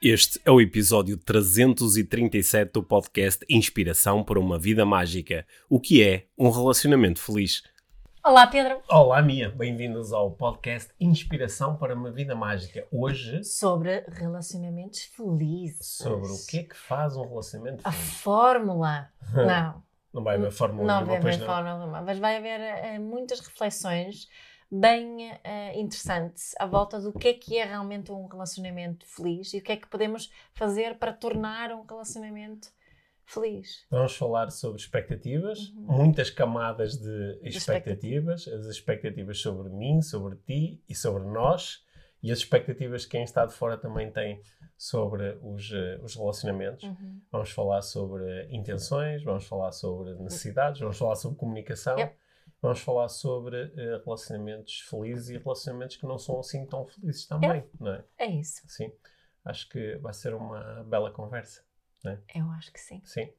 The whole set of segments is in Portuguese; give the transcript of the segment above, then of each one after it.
Este é o episódio 337 do podcast Inspiração para uma Vida Mágica. O que é um relacionamento feliz? Olá, Pedro. Olá, Mia. Bem-vindos ao podcast Inspiração para uma Vida Mágica. Hoje, Sobre relacionamentos felizes. sobre o que é que faz um relacionamento A feliz. fórmula. Não. Não vai haver fórmula não nenhuma, vai haver não. fórmula nenhuma, mas vai haver eh, muitas reflexões bem eh, interessantes à volta do que é que é realmente um relacionamento feliz e o que é que podemos fazer para tornar um relacionamento feliz. Vamos falar sobre expectativas, Uhum. muitas camadas de expectativas. expectativas, as expectativas sobre mim, sobre ti e sobre nós, e as expectativas que quem está de fora também tem sobre os, eh, os relacionamentos. Uhum. Vamos falar sobre intenções, vamos falar sobre necessidades, vamos falar sobre comunicação, Yep. Vamos falar sobre eh, relacionamentos felizes e relacionamentos que não são assim tão felizes também, não é? É isso. Sim. Acho que vai ser uma bela conversa. Eu acho que sim. Sim.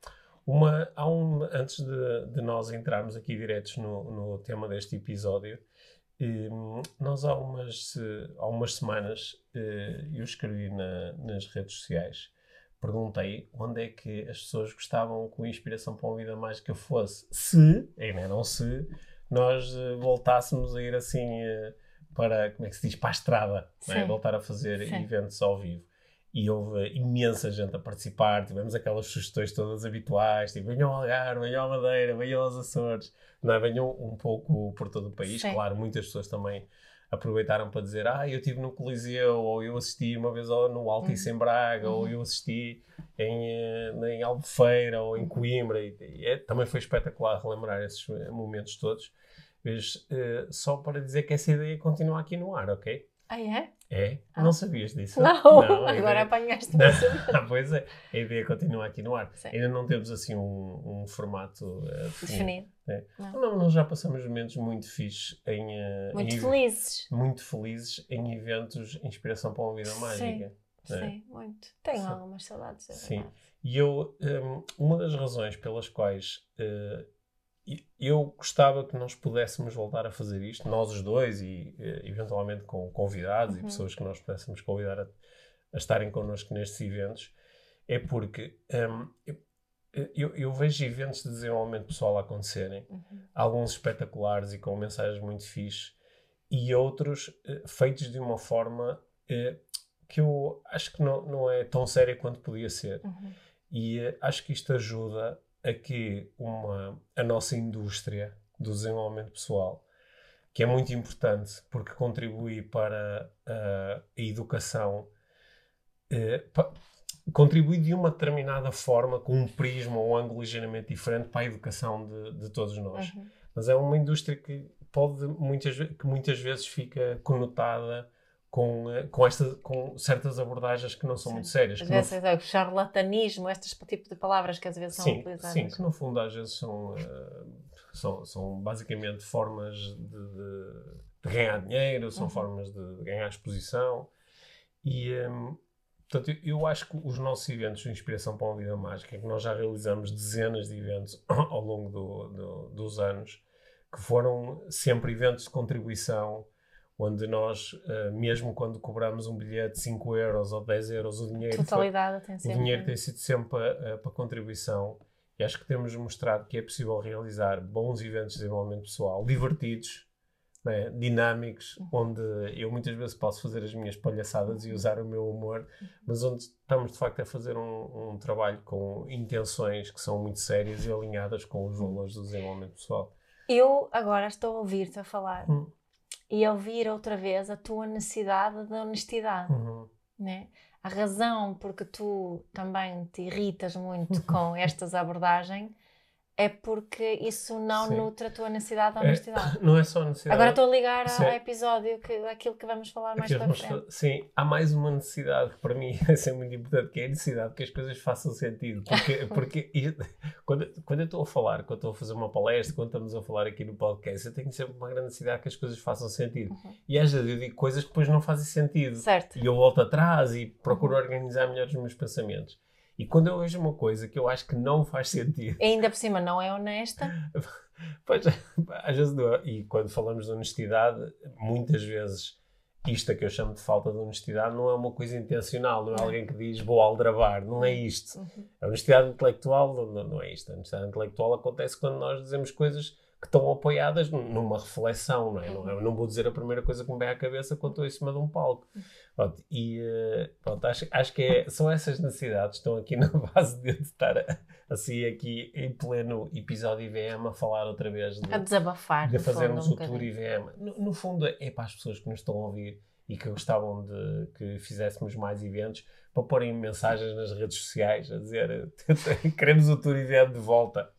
Uma, há um, antes de, de nós entrarmos aqui diretos no, no tema deste episódio, hum, nós há umas, há umas semanas eh, eu escrevi na- nas redes sociais, perguntei onde é que as pessoas gostavam que o Inspiração para uma Vida Mágica fosse, se, ainda não se, nós eh, voltássemos a ir assim eh, para, como é que se diz, para a estrada, é? Voltar a fazer Sim. eventos ao vivo e houve imensa gente a participar. Tivemos aquelas sugestões todas habituais, tipo, venham ao Algarve, venham à Madeira, venham aos Açores, não é? venham um pouco por todo o país. Sim. Claro, muitas pessoas também aproveitaram para dizer, ah, eu estive no Coliseu, ou eu assisti uma vez no Altice em Braga, ou eu assisti em, eh, em Albufeira, ou em Coimbra, e, é- também foi espetacular relembrar esses eh, momentos todos. Mas eh, só para dizer que essa ideia continua aqui no ar, ok? Ah, é? É? Ah. Não sabias disso? Não, a agora ideia- apanhaste-me. Ah, pois é, a ideia continua aqui no ar. Sim. Ainda não temos assim um, um formato eh, definido. Definido. Não, nós já passamos momentos muito fixes em, eh, Muito em- felizes. muito felizes em eventos de inspiração para uma vida Sim. mágica. É. Sim, muito. Tenho Sim. algumas saudades. é Sim. E eu, hum, uma das razões pelas quais e- eu gostava que nós pudéssemos voltar a fazer isto, nós os dois, e eh, eventualmente com convidados e Uhum. pessoas que nós pudéssemos convidar a, a estarem connosco nestes eventos, é porque hum, eu, eu- vejo eventos de desenvolvimento pessoal a acontecerem, Uhum. alguns espetaculares e com mensagens muito fixes, e outros eh, feitos de uma forma eh, que eu acho que não, não é tão séria quanto podia ser. Uhum. E eh, acho que isto ajuda a que uma, a nossa indústria do desenvolvimento pessoal, que é muito importante porque contribui para ah, a educação, eh, pa- contribui de uma determinada forma, com um prisma ou um ângulo ligeiramente diferente para a educação de, de todos nós. Uhum. Mas é uma indústria que pode muitas, que muitas vezes fica conotada com, eh, com, esta, com certas abordagens que não são Sim. muito sérias. Às vezes é o charlatanismo, este tipo de palavras que às vezes são sim, utilizadas. sim, que no fundo às vezes são, eh, são, são basicamente formas de, de- de ganhar dinheiro, são Uhum. formas de, de ganhar exposição. E, ehm, portanto, eu, eu acho que os nossos eventos de inspiração para uma vida mágica, que nós já realizamos dezenas de eventos ao longo do- do- dos anos, que foram sempre eventos de contribuição, onde nós, eh, mesmo quando cobramos um bilhete de 5 euros ou 10 euros, o dinheiro foi- Totalidade tem o dinheiro tem sido sempre para, para contribuição e acho que temos mostrado que é possível realizar bons eventos de desenvolvimento pessoal, divertidos, né, dinâmicos, Uhum. onde eu muitas vezes posso fazer as minhas palhaçadas e usar o meu humor, mas onde estamos de facto a fazer um, um trabalho com intenções que são muito sérias e alinhadas com os valores do desenvolvimento pessoal. Eu agora estou a ouvir-te a falar Hum. E ouvir outra vez a tua necessidade de honestidade, Uhum. né? A razão porque tu também te irritas muito com estas abordagens é porque isso não Sim. nutre a tua necessidade de É, honestidade. não é só a necessidade. Agora estou a ligar a- Sim. ao episódio, que, aquilo que vamos falar mais para frente. Sim, há mais uma necessidade que para mim é sempre muito importante, que é a necessidade que as coisas façam sentido. Porque, porque quando, quando eu estou a falar, quando estou a fazer uma palestra, quando estamos a falar aqui no podcast, eu tenho sempre uma grande necessidade que as coisas façam sentido. Uhum. E às vezes eu digo coisas que depois não fazem sentido. Certo. E eu volto atrás e procuro Uhum. organizar melhor os meus pensamentos. E quando eu vejo uma coisa que eu acho que não faz sentido, Ainda por cima não é honesta. Pois, às vezes, e quando falamos de honestidade, muitas vezes isto a que eu chamo de falta de honestidade não é uma coisa intencional, não é alguém que diz vou aldrabar, não é isto. A honestidade intelectual não, não é isto. A honestidade intelectual acontece quando nós dizemos coisas que estão apoiadas numa reflexão, não é? Não, eu não vou dizer a primeira coisa que me vem à cabeça quando estou em cima de um palco. Pronto, e uh, pronto, acho, acho que é, são essas necessidades que estão aqui na base de estar assim aqui em pleno episódio IVM a falar outra vez de, a desabafar, de fazermos um o tour IVM. No, no, fundo é para as pessoas que nos estão a ouvir e que gostavam de que fizéssemos mais eventos para porem mensagens nas redes sociais a dizer queremos o tour IVM de volta.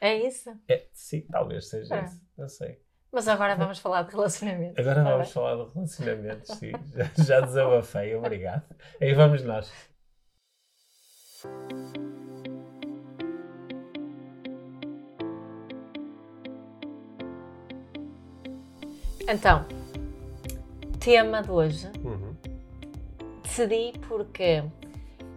É isso? É, sim, talvez seja é. isso. Não sei. Mas agora vamos falar de relacionamento. Agora tá vamos falar de relacionamento, sim. Já, já desabafei, obrigado. Aí vamos nós. Então, tema de hoje. Uhum. Decidi porque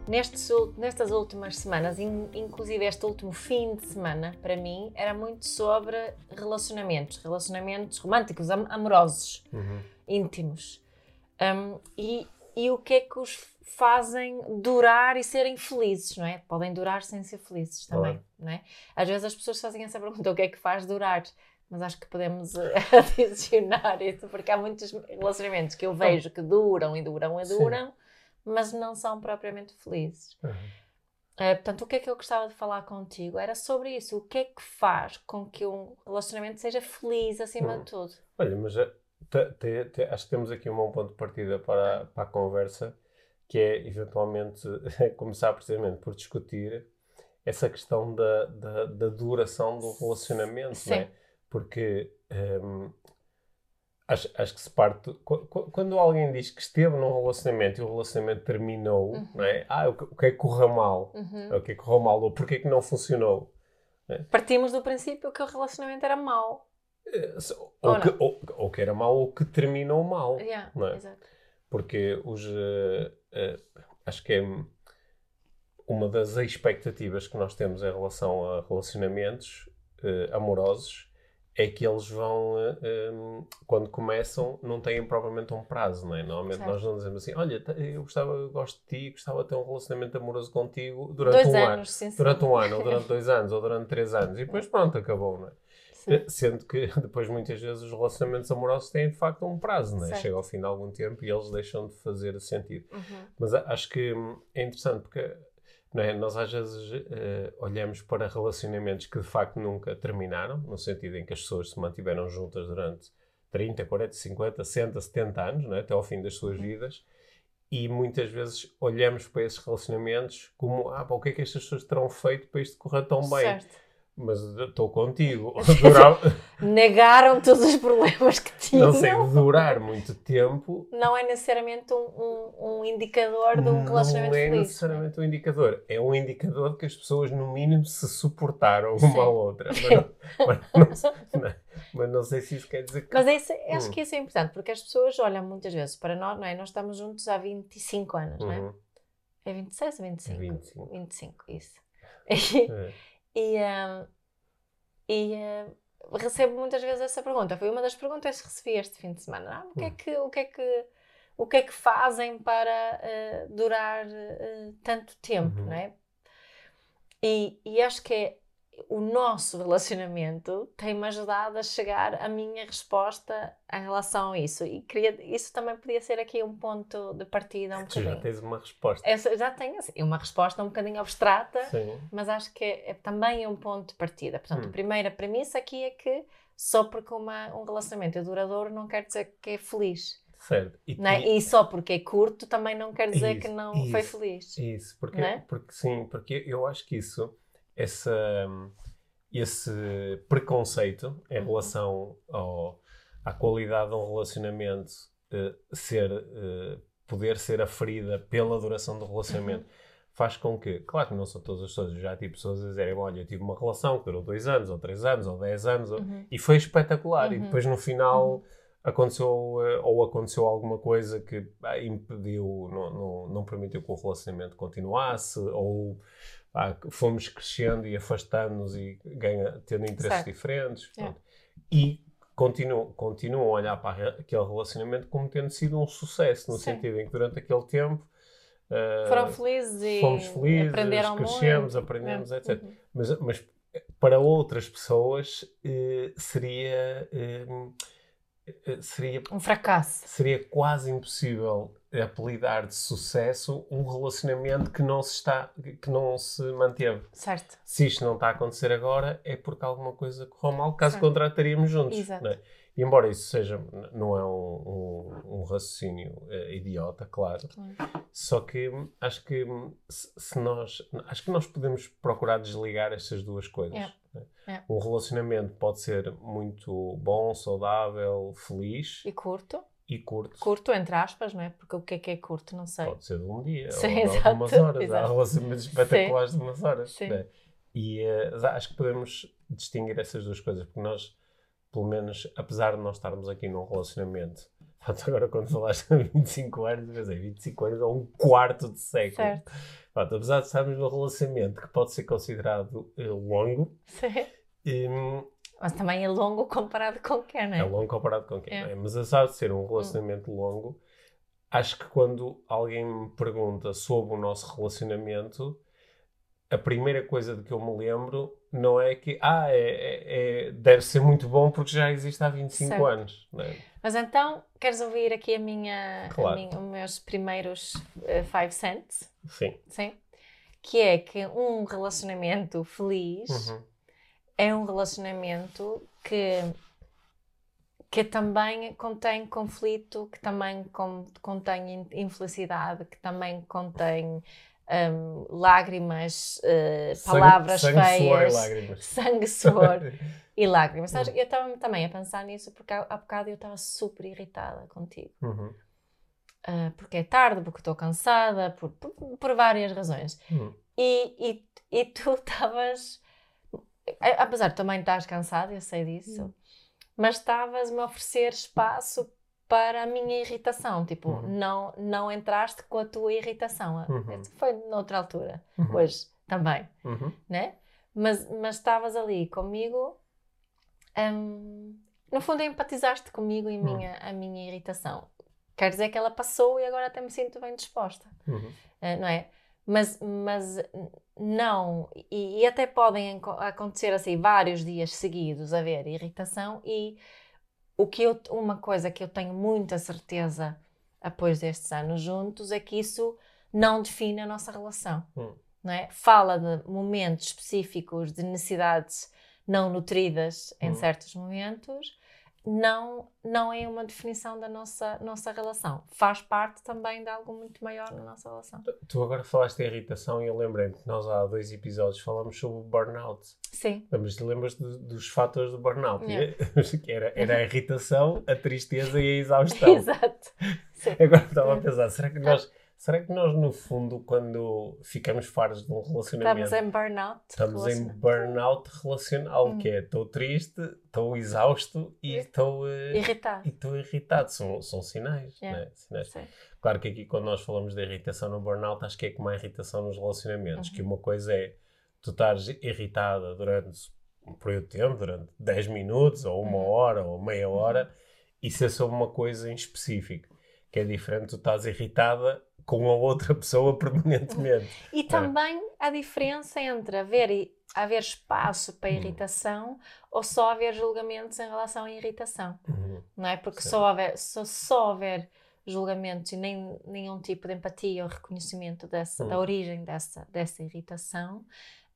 Nestes, nestas últimas semanas, inclusive este último fim de semana, para mim, era muito sobre relacionamentos, relacionamentos românticos, amorosos, uhum. íntimos. Um, e, e o que é que os fazem durar e serem felizes, não é? Podem durar sem ser felizes também, não é? Às vezes as pessoas fazem essa pergunta, o que é que faz durar? Mas acho que podemos eh, adicionar isso, porque há muitos relacionamentos que eu vejo que duram e duram e duram, Sim mas não são propriamente felizes. Uhum. Uh, portanto, o que é que eu gostava de falar contigo era sobre isso. O que é que faz com que um relacionamento seja feliz acima uhum. de tudo? Olha, mas te, te, te, acho que temos aqui um bom ponto de partida para, para a conversa, que é eventualmente começar precisamente por discutir essa questão da, da, da duração do relacionamento, Sim. não é? Porque um, Acho, acho que se parte. Quando alguém diz que esteve num relacionamento e o relacionamento terminou, uhum. não é? Ah, o que, é que correu mal? Uhum. O que é que correu mal? Ou porquê é que não funcionou? É? Partimos do princípio que o relacionamento era mau. Eh, ou, ou, que, ou, ou, que, era mau ou que terminou mal. Yeah, não é? Exato. Porque os. Uh, uh, acho que é uma das expectativas que nós temos em relação a relacionamentos uh, amorosos é que eles vão, um, eh, ehm, quando começam, não têm propriamente um prazo, não é? Normalmente certo. nós não dizemos assim, olha, eu gostava, eu gosto de ti, gostava de ter um relacionamento amoroso contigo durante dois um anos, ano. Sim, durante um ano, ou durante dois anos, ou durante três anos. E depois pronto, acabou, não é? Sim. Eh, sendo que depois muitas vezes os relacionamentos amorosos têm de facto um prazo, não é? Chega ao fim de algum tempo e eles deixam de fazer sentido. Uhum. Mas acho que é interessante porque é? Nós às vezes uh, olhamos para relacionamentos que de facto nunca terminaram, no sentido em que as pessoas se mantiveram juntas durante 30, 40, 50, 60, 70 anos, não é? até ao fim das suas uhum. vidas, e muitas vezes olhamos para esses relacionamentos como ah, pá, o que é que estas pessoas terão feito para isto correr tão bem? Certo mas estou contigo. Durar... Negaram todos os problemas que tinham. Não sei, durar muito tempo. Não é necessariamente um, um, um indicador de um relacionamento feliz. Não é necessariamente né? um indicador. É um indicador de que as pessoas, no mínimo, se suportaram uma Sim. à outra. Mas não, mas, não, mas não, sei se isso quer dizer que. Mas acho hum. que isso é importante, porque as pessoas olham muitas vezes para nós, não é? Nós estamos juntos há 25 anos, uhum. não é? É 26 ou 25? É 25. 25, isso. É. E, um, e uh, recebo muitas vezes essa pergunta. Foi uma das perguntas que recebi este fim de semana. Ah, o, que é hum. que, o, que é que, o que é que fazem para uh, durar uh, tanto tempo, uhum. não é? E, e acho que é o nosso relacionamento tem-me ajudado a chegar à minha resposta em relação a isso. E queria, isso também podia ser aqui um ponto de partida um bocadinho. já tens uma resposta. Essa, já tenho assim, uma resposta um bocadinho abstrata, Sim. mas acho que é, é, também um ponto de partida. Portanto, hum. a primeira premissa aqui é que só porque uma, um relacionamento é duradouro não quer dizer que é feliz. Certo. E, é? e, só porque é curto também não quer dizer isso, que não isso, foi feliz. Isso, porque, é? porque sim, porque eu acho que isso essa, esse preconceito em relação ao, à qualidade de um relacionamento uh, ser, uh, poder ser aferida pela duração do relacionamento faz com que, claro que não são todas as pessoas, já tive pessoas a dizerem, olha, eu tive uma relação que durou dois anos, ou três anos, ou dez anos, uhum. e foi espetacular, e uhum. depois no final uhum. aconteceu uh, ou aconteceu alguma coisa que ah, impediu, não, não, não permitiu que o relacionamento continuasse, ou ah, fomos crescendo e afastando-nos e ganha, tendo interesses certo. diferentes. É. E continuam, continuam a olhar para aquele relacionamento como tendo sido um sucesso, no Sim. sentido em que durante aquele tempo uh, Foram felizes e fomos felizes, crescemos, muito. aprendemos, É. etc. Uhum. Mas, mas para outras pessoas eh, seria, eh, seria, Um fracasso. seria quase impossível apelidar de sucesso um relacionamento que não se, está, que não se manteve. Certo. Se isto não está a acontecer agora, é porque alguma coisa correu mal, caso Certo. contrário estaríamos juntos. Exato. é? E embora isso seja, não é um, um, um raciocínio eh, idiota, claro, só que acho que se se nós acho que nós podemos procurar desligar estas duas coisas. É. né? É. Um relacionamento pode ser muito bom, saudável, feliz E curto. E curto. Curto, entre aspas, não é? Porque o que é que é curto, não sei. Pode ser de um dia Sim, ou de exato, algumas horas. Há exato. relacionamentos espetaculares de umas horas. Sim. né? E eh, acho que podemos distinguir essas duas coisas, porque nós, pelo menos, apesar de nós estarmos aqui num relacionamento, Pronto, agora quando falaste de 25 anos, eu pensei, 25 anos ou um quarto de século. Certo. Pronto, apesar de estarmos num relacionamento que pode ser considerado eh, longo, Sim. hum, Mas também é longo comparado com quem, não é é? longo comparado com quem É. não é. Mas apesar de ser um relacionamento longo, acho que quando alguém me pergunta sobre o nosso relacionamento, a primeira coisa de que eu me lembro não é que, ah, é, é- é- deve ser muito bom porque já existe há 25 Certo. anos. Não é? Mas então, queres ouvir aqui a minha, a Claro. minha- os meus primeiros eh, five cents? Sim. Sim. Que é que um relacionamento feliz Uhum. É um relacionamento que, que também contém conflito, que também con- contém in- infelicidade, que também contém hum, lágrimas, Sangue- palavras sangue, suor e feias, lágrimas. sangue, suor e lágrimas. Sabes, Uhum. Eu estava também a pensar nisso porque há, há bocado eu estava super irritada contigo. Uhum. Ah, porque é tarde, porque estou cansada, por, por, por várias razões. Uhum. E, e, e tu estavas, apesar de também estás cansada, eu sei disso, mas estavas-me a oferecer espaço para a minha irritação. Tipo, Uhum. não, não entraste com a tua irritação. Uhum. Isso foi noutra altura, Uhum. hoje também, Uhum. né? Mas, mas estavas ali comigo, hum, no fundo empatizaste comigo e Uhum. minha, a minha irritação. Quer dizer que ela passou e agora até me sinto bem disposta. Uhum. Eh, não é? Mas, mas não, e, e até podem acontecer assim vários dias seguidos haver irritação e o que eu, uma coisa que eu tenho muita certeza após destes anos juntos é que isso não define a nossa relação, Hum. não é? Fala de momentos específicos de necessidades não nutridas em Hum. certos momentos, não, não é uma definição da nossa, nossa relação. Faz parte também de algo muito maior na nossa relação. Tu agora falaste de irritação e eu lembrei-me que nós há dois episódios falamos sobre o burnout. Sim, Lembras, lembras dos fatores do burnout? Yeah. que era, era a irritação, a tristeza e a exaustão. exato. Sim. Agora estava a pensar, será que nós, será que nós no fundo, quando ficamos fartos de um relacionamento, Estamos em burnout. estamos em burnout relacional, Hum. que é estou triste, estou exausto e estou eh, Irritado. e estou irritado. São, são sinais, Yeah. né? sinais. Sim. Claro que aqui quando nós falamos de irritação no burnout, acho que é como a irritação nos relacionamentos, Uhum. que uma coisa é tu estares irritada durante um período de tempo, durante 10 minutos, ou uma Uhum. hora, ou meia hora, e ser sobre uma coisa em específico, que é diferente tu estás irritada com a outra pessoa permanentemente. E também a diferença entre haver, haver espaço para Hum. irritação ou só haver julgamentos em relação à irritação. Uhum. Não é? Porque só houver, só, só houver julgamentos e nem, nenhum tipo de empatia ou reconhecimento dessa, da Hum. origem dessa, dessa irritação,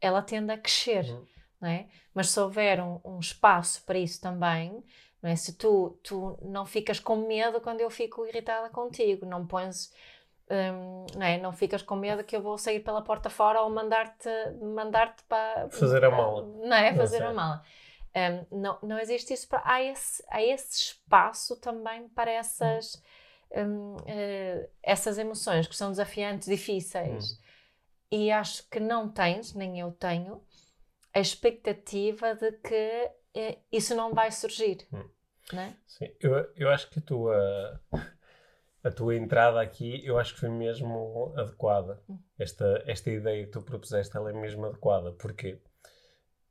ela tende a crescer. Uhum. não é? Mas se houver um, um espaço para isso também, não é? Se tu, tu não ficas com medo quando eu fico irritada contigo, não pões, hum, não é? Não ficas com medo que eu vou sair pela porta fora ou mandar-te mandar-te para... Fazer a mala. Não é? Não Fazer sei. a mala. Hum, não, não existe isso para... Há esse, há esse espaço também para essas... hum, eh, essas emoções que são desafiantes, difíceis. E acho que não tens, nem eu tenho, a expectativa de que eh, isso não vai surgir. Hum. Não é? Sim, eu, eu acho que a tua, a tua entrada aqui, eu acho que foi mesmo adequada. Hum. Esta, esta ideia que tu propuseste, ela é mesmo adequada, porque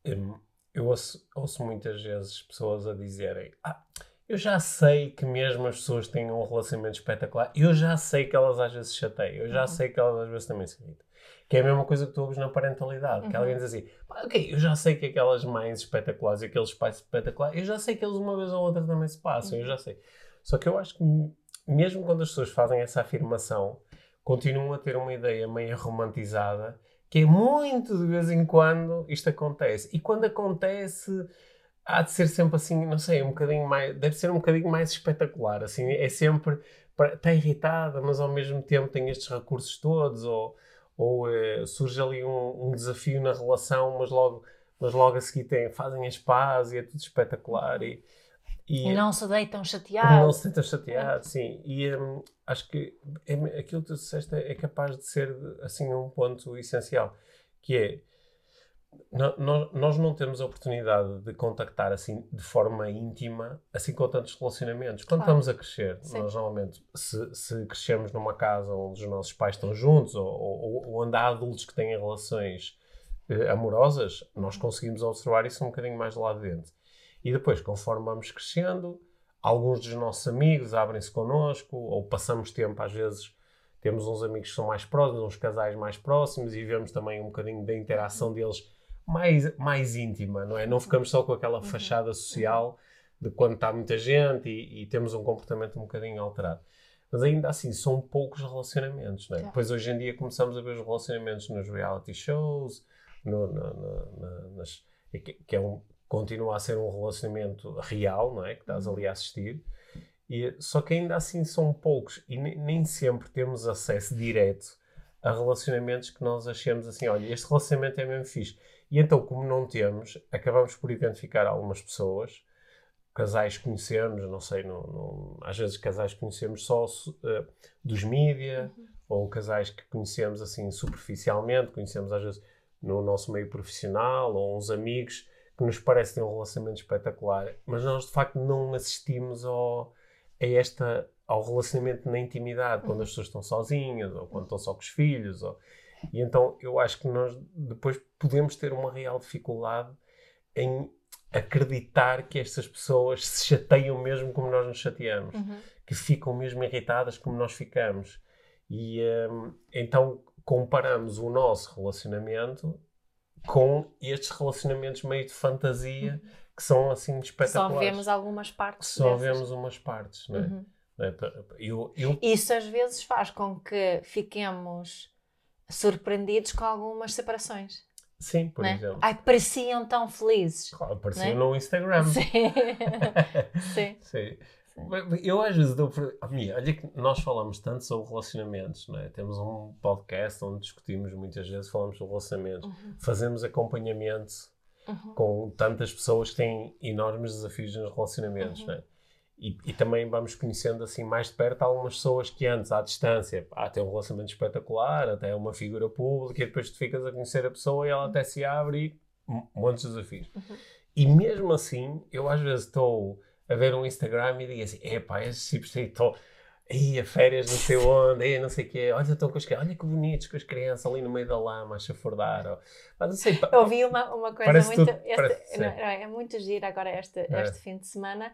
hum, eu ouço, ouço muitas vezes pessoas a dizerem: Ah, eu já sei que mesmo as pessoas têm um relacionamento espetacular, eu já sei que elas às vezes chateiam, eu já uhum. sei que elas às vezes também se irritam. Que é a mesma coisa que tu ouves na parentalidade. Uhum. Que alguém diz assim: Ok, eu já sei que aquelas mães espetaculares e aqueles pais espetaculares, eu já sei que eles uma vez ou outra também se passam, uhum. eu já sei. Só que eu acho que mesmo quando as pessoas fazem essa afirmação, continuam a ter uma ideia meio romantizada que é muito de vez em quando isto acontece. E quando acontece, há de ser sempre assim, não sei, um bocadinho mais, deve ser um bocadinho mais espetacular. Assim, é sempre, está irritada, mas ao mesmo tempo tem estes recursos todos, ou, ou é, surge ali um, um, desafio na relação, mas logo, mas logo a seguir tem, fazem as pazes e é tudo espetacular. E, e, e não se deitam chateados. Não se deitam chateados, sim. E um, acho que é, aquilo que tu disseste é capaz de ser assim um ponto essencial, que é nós não temos a oportunidade de contactar assim de forma íntima, assim com tantos relacionamentos. Quando claro. estamos a crescer, Sim. nós normalmente, se, se, crescemos numa casa onde os nossos pais estão juntos ou, ou, ou onde há adultos que têm relações eh, amorosas, nós conseguimos observar isso um bocadinho mais lá dentro. E depois, conforme vamos crescendo, alguns dos nossos amigos abrem-se connosco, ou passamos tempo, às vezes temos uns amigos que são mais próximos, uns casais mais próximos, e vemos também um bocadinho da interação deles mais, mais íntima, não é? Não ficamos só com aquela uhum. fachada social de quando está muita gente e, e, temos um comportamento um bocadinho alterado. Mas ainda assim, são poucos relacionamentos, não é? Depois, hoje em dia, começamos a ver os relacionamentos nos reality shows, no, no, no, nas, que é um, continua a ser um relacionamento real, não é? Que estás ali a assistir. E, só que ainda assim são poucos e nem, nem sempre temos acesso direto a relacionamentos que nós achemos assim, olha, este relacionamento é mesmo fixe. E então, como não temos, acabamos por identificar algumas pessoas, casais conhecemos, não sei, não, não, às vezes casais conhecemos só uh, dos mídia, uhum. ou casais que conhecemos assim superficialmente, conhecemos às vezes no nosso meio profissional, ou uns amigos que nos parece ter um relacionamento espetacular, mas nós de facto não assistimos ao, a esta, ao relacionamento na intimidade, quando as pessoas estão sozinhas, ou quando estão só com os filhos. Ou... E então eu acho que nós depois podemos ter uma real dificuldade em acreditar que estas pessoas se chateiam mesmo como nós nos chateamos, uhum. que ficam mesmo irritadas como nós ficamos. E um, então comparamos o nosso relacionamento com estes relacionamentos meio de fantasia uhum. que são assim espetaculares. Só vemos algumas partes. Só dessas. vemos umas partes, não é? Uhum. É, eu, eu... Isso às vezes faz com que fiquemos surpreendidos com algumas separações. Sim, por né? exemplo. Ai, pareciam tão felizes. Claro, pareciam né? no Instagram. Sim. Sim. Sim. Eu às vezes dou por. Olha que nós falamos tanto sobre relacionamentos, não é? Temos um podcast onde discutimos muitas vezes, falamos sobre relacionamentos, uhum. fazemos acompanhamento uhum. com tantas pessoas que têm enormes desafios nos relacionamentos, uhum. não é? E, e, também vamos conhecendo assim mais de perto algumas pessoas que antes, à distância, até um relacionamento espetacular, até uma figura pública, e depois tu ficas a conhecer a pessoa e ela até se abre e montes de desafios. Uhum. E mesmo assim, eu às vezes estou a ver um Instagram e digo assim: epá, esses tipos estou. Aí, a férias não sei onde, aí, não sei o quê, olha, estão com as olha que bonitos com as crianças ali no meio da lama a chafurdar. Ou, mas não sei, Eu ouvi uma, uma coisa muito. Tudo, este, parece, não, não, é muito giro agora este, é. este fim de semana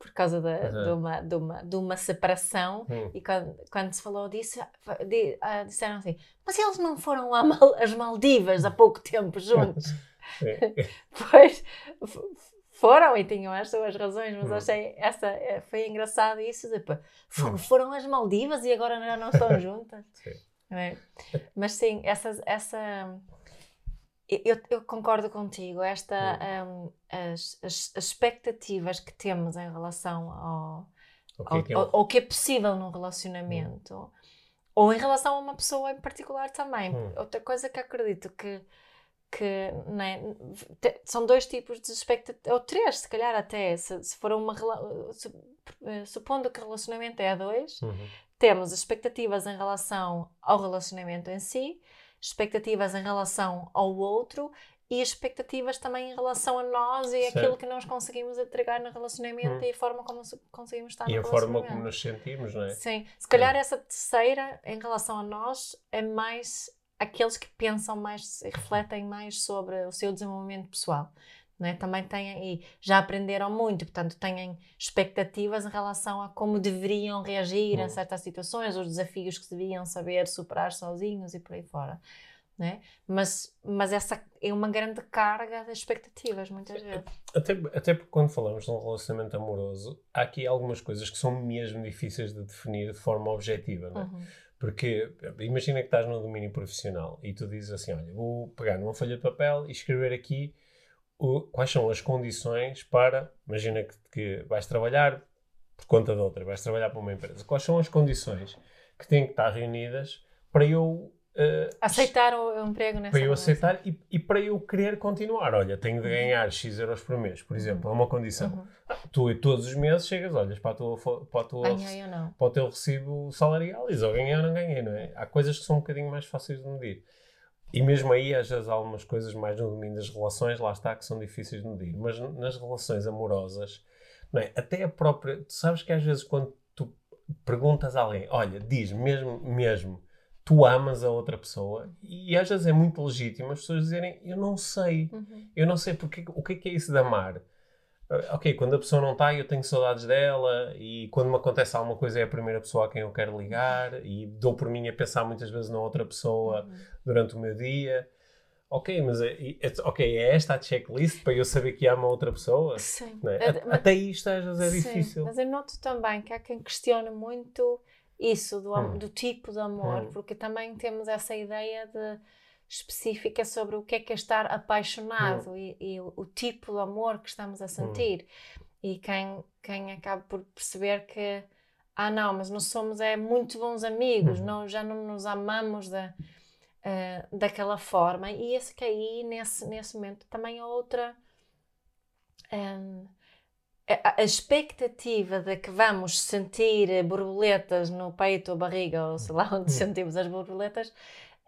por causa de, uhum. de, uma, de, uma, de uma separação. Uhum. E quando, quando se falou disso, de, uh, disseram assim: Mas eles não foram às Maldivas há pouco tempo juntos? pois foram e tinham as suas razões, mas uhum. achei essa eh, foi engraçado isso. Tipo, foram, foram às Maldivas e agora já não estão juntas. Sim. É. Mas sim, essa, essa eu, eu, concordo contigo. Esta, um, as, as, as, expectativas que temos em relação ao, ao, que, é, ao, ao que é possível num relacionamento, hum. ou em relação a uma pessoa em particular também. Hum. Outra coisa que acredito que, que né, são dois tipos de expectativas, ou três, se calhar até. Se, se for uma. Se, eh, supondo que o relacionamento é a dois, uhum. temos expectativas em relação ao relacionamento em si expectativas em relação ao outro e expectativas também em relação a nós e certo. aquilo que nós conseguimos entregar no relacionamento hum. e a forma como conseguimos estar e no relacionamento. E a forma como nos sentimos, não é? Sim. Se calhar essa terceira, em relação a nós, é mais aqueles que pensam mais e refletem mais sobre o seu desenvolvimento pessoal. né? também têm e já aprenderam muito, portanto têm expectativas em relação a como deveriam reagir Uhum. a certas situações, os desafios que deviam saber superar sozinhos e por aí fora. Né? Mas, mas essa é uma grande carga de expectativas, muitas vezes. Até, até porque quando falamos de um relacionamento amoroso, há aqui algumas coisas que são mesmo difíceis de definir de forma objetiva, não é? Uhum. Porque imagina que estás no domínio profissional e tu dizes assim: Olha, vou pegar numa folha de papel e escrever aqui o- quais são as condições para. Imagina que, que vais trabalhar por conta de outra, vais trabalhar para uma empresa. Quais são as condições que têm que estar reunidas para eu. Eh, Aceitar o, emprego nessa para eu aceitar e, e para eu querer continuar. Olha, tenho de ganhar X euros por mês, por exemplo, é uma condição. Uhum. Tu todos os meses chegas, olhas para, a tua, para, a tua, Ganhei ou não. para o teu recibo salarial e dizes, ou ganhei ou não ganhei, não é? Há coisas que são um bocadinho mais fáceis de medir. E mesmo aí, às vezes, há algumas coisas mais no domínio das relações, lá está, que são difíceis de medir. Mas nas relações amorosas, não é? Até a própria... Tu sabes que às vezes quando tu perguntas a alguém, olha, diz mesmo, mesmo, tu amas a outra pessoa, e às vezes é muito legítimo as pessoas dizerem, eu não sei, Uhum. eu não sei porque, o que é que é isso de amar. Ah, Ok, quando a pessoa não está, eu tenho saudades dela, e quando me acontece alguma coisa, é a primeira pessoa a quem eu quero ligar, e dou por mim a pensar muitas vezes na outra pessoa Uhum. durante o meu dia. Ok, mas é, é- ok, é esta a checklist para eu saber que amo a outra pessoa? Sim. É? É- mas- Até isto às vezes é Sim, difícil. Mas eu noto também que há quem questiona muito isso do, Hum. do tipo de amor, Hum. porque também temos essa ideia de específica sobre o que é que é estar apaixonado e, e o, tipo de amor que estamos a sentir. E quem, quem acaba por perceber que ah não, mas nós somos é muito bons amigos, Uhum. não, já não nos amamos da, eh, daquela forma. E esse que aí, nesse, nesse momento, também é outra. hum, a, expectativa de que vamos sentir borboletas no peito ou barriga, ou sei lá onde sentimos as borboletas,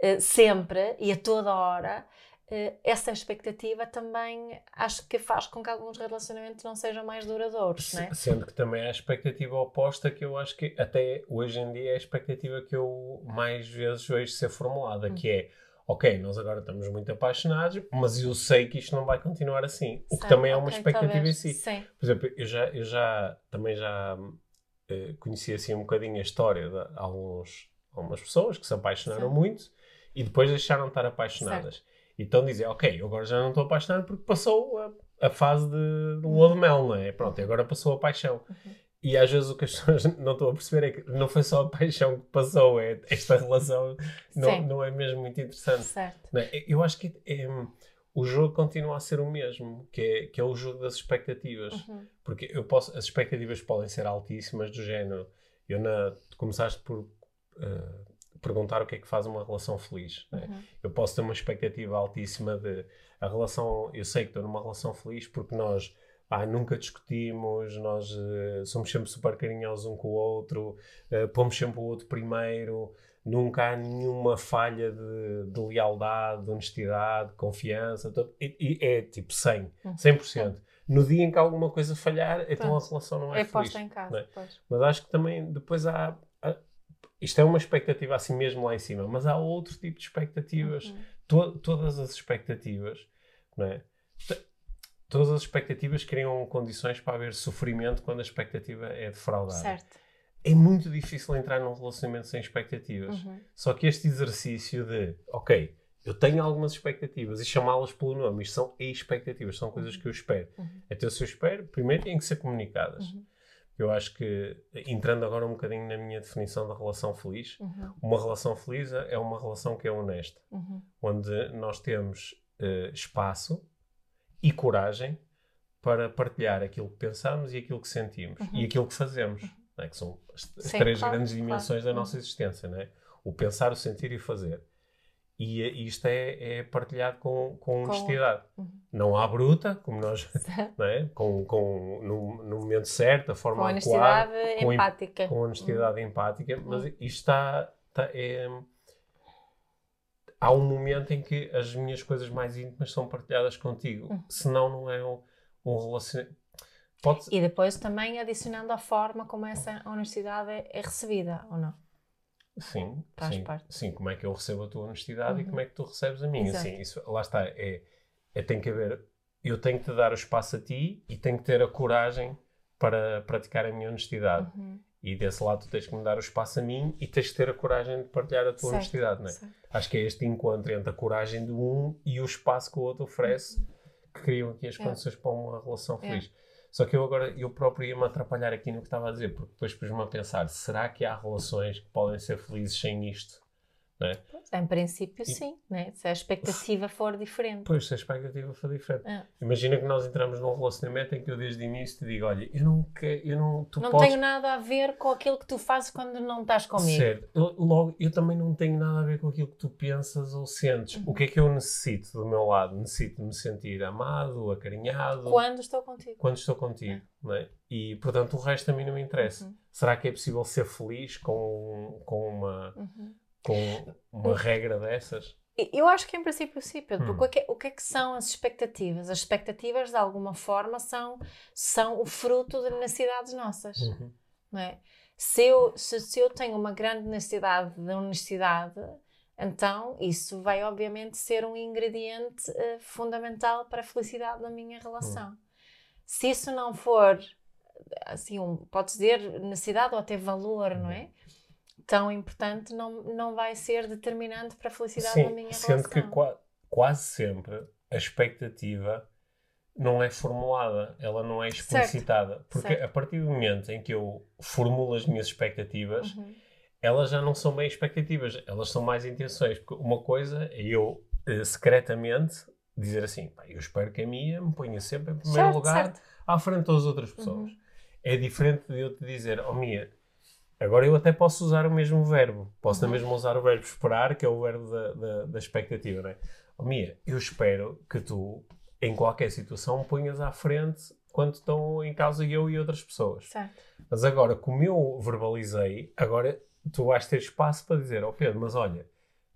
eh, sempre e a toda hora, eh, essa expectativa também acho que faz com que alguns relacionamentos não sejam mais duradouros, não é? Se- Sendo que também há a expectativa oposta, que eu acho que até hoje em dia é a expectativa que eu mais vezes vejo ser formulada, Hum. que é ok, nós agora estamos muito apaixonados, mas eu sei que isto não vai continuar assim. O que Certo, também é uma ok, expectativa talvez. em si. Sim. Por exemplo, eu já, eu já também já eh, conheci assim um bocadinho a história de alguns, algumas pessoas que se apaixonaram Sim. muito e depois deixaram de estar apaixonadas. Então dizem, ok, eu agora já não estou apaixonado porque passou a, a fase de, de lua de mel, não é? Pronto, agora passou a paixão. Uhum. E às vezes o que as pessoas não estão a perceber é que não foi só a paixão que passou, é esta relação não, não é mesmo muito interessante. Certo. Não é? Eu acho que é, o jogo continua a ser o mesmo, que é, que é o jogo das expectativas. Uhum. Porque eu posso, as expectativas podem ser altíssimas, do género. Eu na, tu começaste por eh, perguntar o que é que faz uma relação feliz. né? Uhum. Eu posso ter uma expectativa altíssima de a relação. Eu sei que estou numa relação feliz porque nós ah, nunca discutimos, nós eh, somos sempre super carinhosos um com o outro, eh, pomos sempre o outro primeiro, nunca há nenhuma falha de, de lealdade, de honestidade, de confiança. todo- e, e é tipo 100, Uhum. 100%. No dia em que alguma coisa falhar, então Pronto. a relação não é, É feliz. posta em casa. é? Mas acho que também depois há. há- isto é uma expectativa assim mesmo lá em cima, mas há outro tipo de expectativas. Uhum. To- todas as expectativas, não é? Todas as expectativas criam condições para haver sofrimento quando a expectativa é defraudada. Certo. É muito difícil entrar num relacionamento sem expectativas. Uhum. Só que este exercício de, ok, eu tenho algumas expectativas e chamá-las pelo nome, isto são expectativas, são coisas que eu espero. Uhum. Então, se eu espero, primeiro têm que ser comunicadas. Uhum. Eu acho que, entrando agora um bocadinho na minha definição da relação feliz, Uhum. uma relação feliz é uma relação que é honesta, Uhum. onde nós temos eh, espaço e coragem para partilhar aquilo que pensamos e aquilo que sentimos Uhum. e aquilo que fazemos, não é? que são as, as Sim, três claro, grandes dimensões claro. da nossa existência, é? o pensar, o sentir e o fazer. E, eh, isto é, é partilhado com, com honestidade. Uhum. Não há bruta, como nós, Certo. não é? com, com, no, no momento certo, a Com forma honestidade adequada, com em- empática. com honestidade empática, mas Uhum. isto está. está- é- há um momento em que as minhas coisas mais íntimas são partilhadas contigo, Uhum. senão não é um, um relacionamento. Pode E depois também adicionando a forma como essa honestidade é, é recebida, ou não? Sim, Faz sim, parte. sim, como é que eu recebo a tua honestidade e Uhum. como é que tu recebes a minha? Exato. Sim, isso, lá está, é, é, tem que haver eu tenho que te dar o espaço a ti e tenho que ter a coragem para praticar a minha honestidade. Uhum. E desse lado tu tens que me dar o espaço a mim e tens que ter a coragem de partilhar a tua Certo, honestidade, não é? certo. Acho que é este encontro entre a coragem de um e o espaço que o outro oferece que criam aqui as É. condições para uma relação É. feliz. Só que eu agora, eu próprio ia-me atrapalhar aqui no que estava a dizer, porque depois pus-me a pensar, será que há relações que podem ser felizes sem isto? Não é? Em princípio, sim, né? se a expectativa for diferente. Pois, se a expectativa for diferente. É. Imagina que nós entramos num relacionamento em que eu desde o início te digo, olha, eu não quero, eu não, tu Não podes... tenho nada a ver com aquilo que tu fazes quando não estás comigo. Certo. Eu- Logo, eu também não tenho nada a ver com aquilo que tu pensas ou sentes. Uhum. O que é que eu necessito do meu lado? Necessito de me sentir amado, acarinhado, Quando estou contigo. quando estou contigo. Não é? E, portanto, o resto a mim não me interessa. Uhum. Será que é possível ser feliz com, com, uma, Uhum. Com uma regra dessas? Eu acho que em princípio sim, Pedro, Hum. porque o que, é, o que é que são as expectativas? As expectativas, de alguma forma, são, são o fruto de necessidades nossas. Uhum. não é? Se eu, se, se eu tenho uma grande necessidade de honestidade, então isso vai obviamente ser um ingrediente eh, fundamental para a felicidade da minha relação. Se isso não for, assim, um, pode dizer necessidade ou até valor, não é? Tão importante, não, não vai ser determinante para a felicidade da Sim, minha sendo relação. que qua- quase sempre a expectativa não é formulada, ela não é explicitada. Porque certo. a partir do momento em que eu formulo as minhas expectativas, Uhum. elas já não são bem expectativas, elas são mais intenções. Porque uma coisa é eu eh, secretamente dizer assim: "Pá, eu espero que a minha me ponha sempre em primeiro Certo, lugar certo. à frente das outras pessoas. Uhum. É diferente de eu te dizer, oh Mia, agora eu até posso usar o mesmo verbo. Posso Uhum. na mesma usar o verbo esperar, que é o verbo da, da, da expectativa, não é? Oh Mia, eu espero que tu, em qualquer situação, ponhas à frente quando estão em causa eu e outras pessoas. Certo. Mas agora, como eu verbalizei, agora tu vais ter espaço para dizer, oh Pedro, mas olha,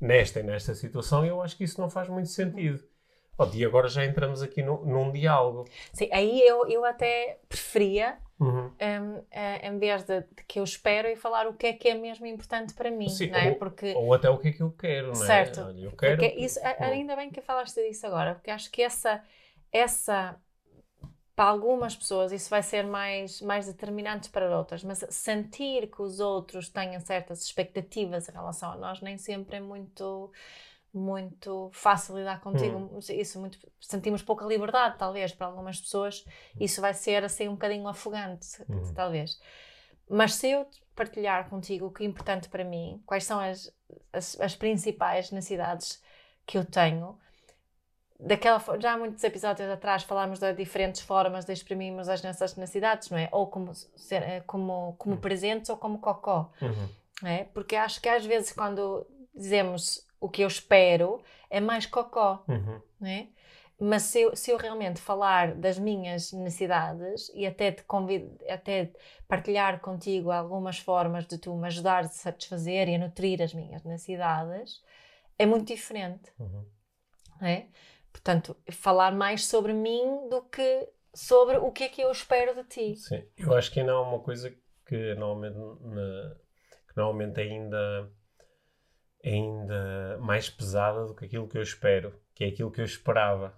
nesta e nesta situação eu acho que isso não faz muito sentido. Oh, e agora já entramos aqui num, num diálogo. Sim, aí eu, eu até preferia Uhum. um, eh, em vez de, de que eu espero e falar o que é que é mesmo importante para mim, Sim, não é? ou- Porque, Ou até o que é que eu quero, não é? certo, Olha, eu quero... porque isso, a- ainda bem que falaste disso agora, porque acho que essa, essa para algumas pessoas isso vai ser mais, mais determinante para outras, mas sentir que os outros tenham certas expectativas em relação a nós nem sempre é muito muito fácil lidar contigo. Isso muito sentimos pouca liberdade, talvez, para algumas pessoas. Isso vai ser assim um bocadinho afogante, Uhum. talvez. Mas se eu partilhar contigo o que é importante para mim, quais são as, as, as principais necessidades que eu tenho, daquela já há muitos episódios atrás falámos de diferentes formas de exprimirmos as nossas necessidades, não é? Ou como, ser- eh, como, como presentes ou como cocó Uhum. é? Porque acho que às vezes quando dizemos o que eu espero é mais cocó, Uhum. não é? Mas se eu, se eu realmente falar das minhas necessidades e até te convid, até partilhar contigo algumas formas de tu me ajudar a satisfazer e a nutrir as minhas necessidades, é muito diferente, Uhum. não é? Portanto, falar mais sobre mim do que sobre o que é que eu espero de ti. Sim, eu acho que ainda há uma coisa que normalmente, que normalmente ainda, ainda mais pesada do que aquilo que eu espero, que é aquilo que eu esperava.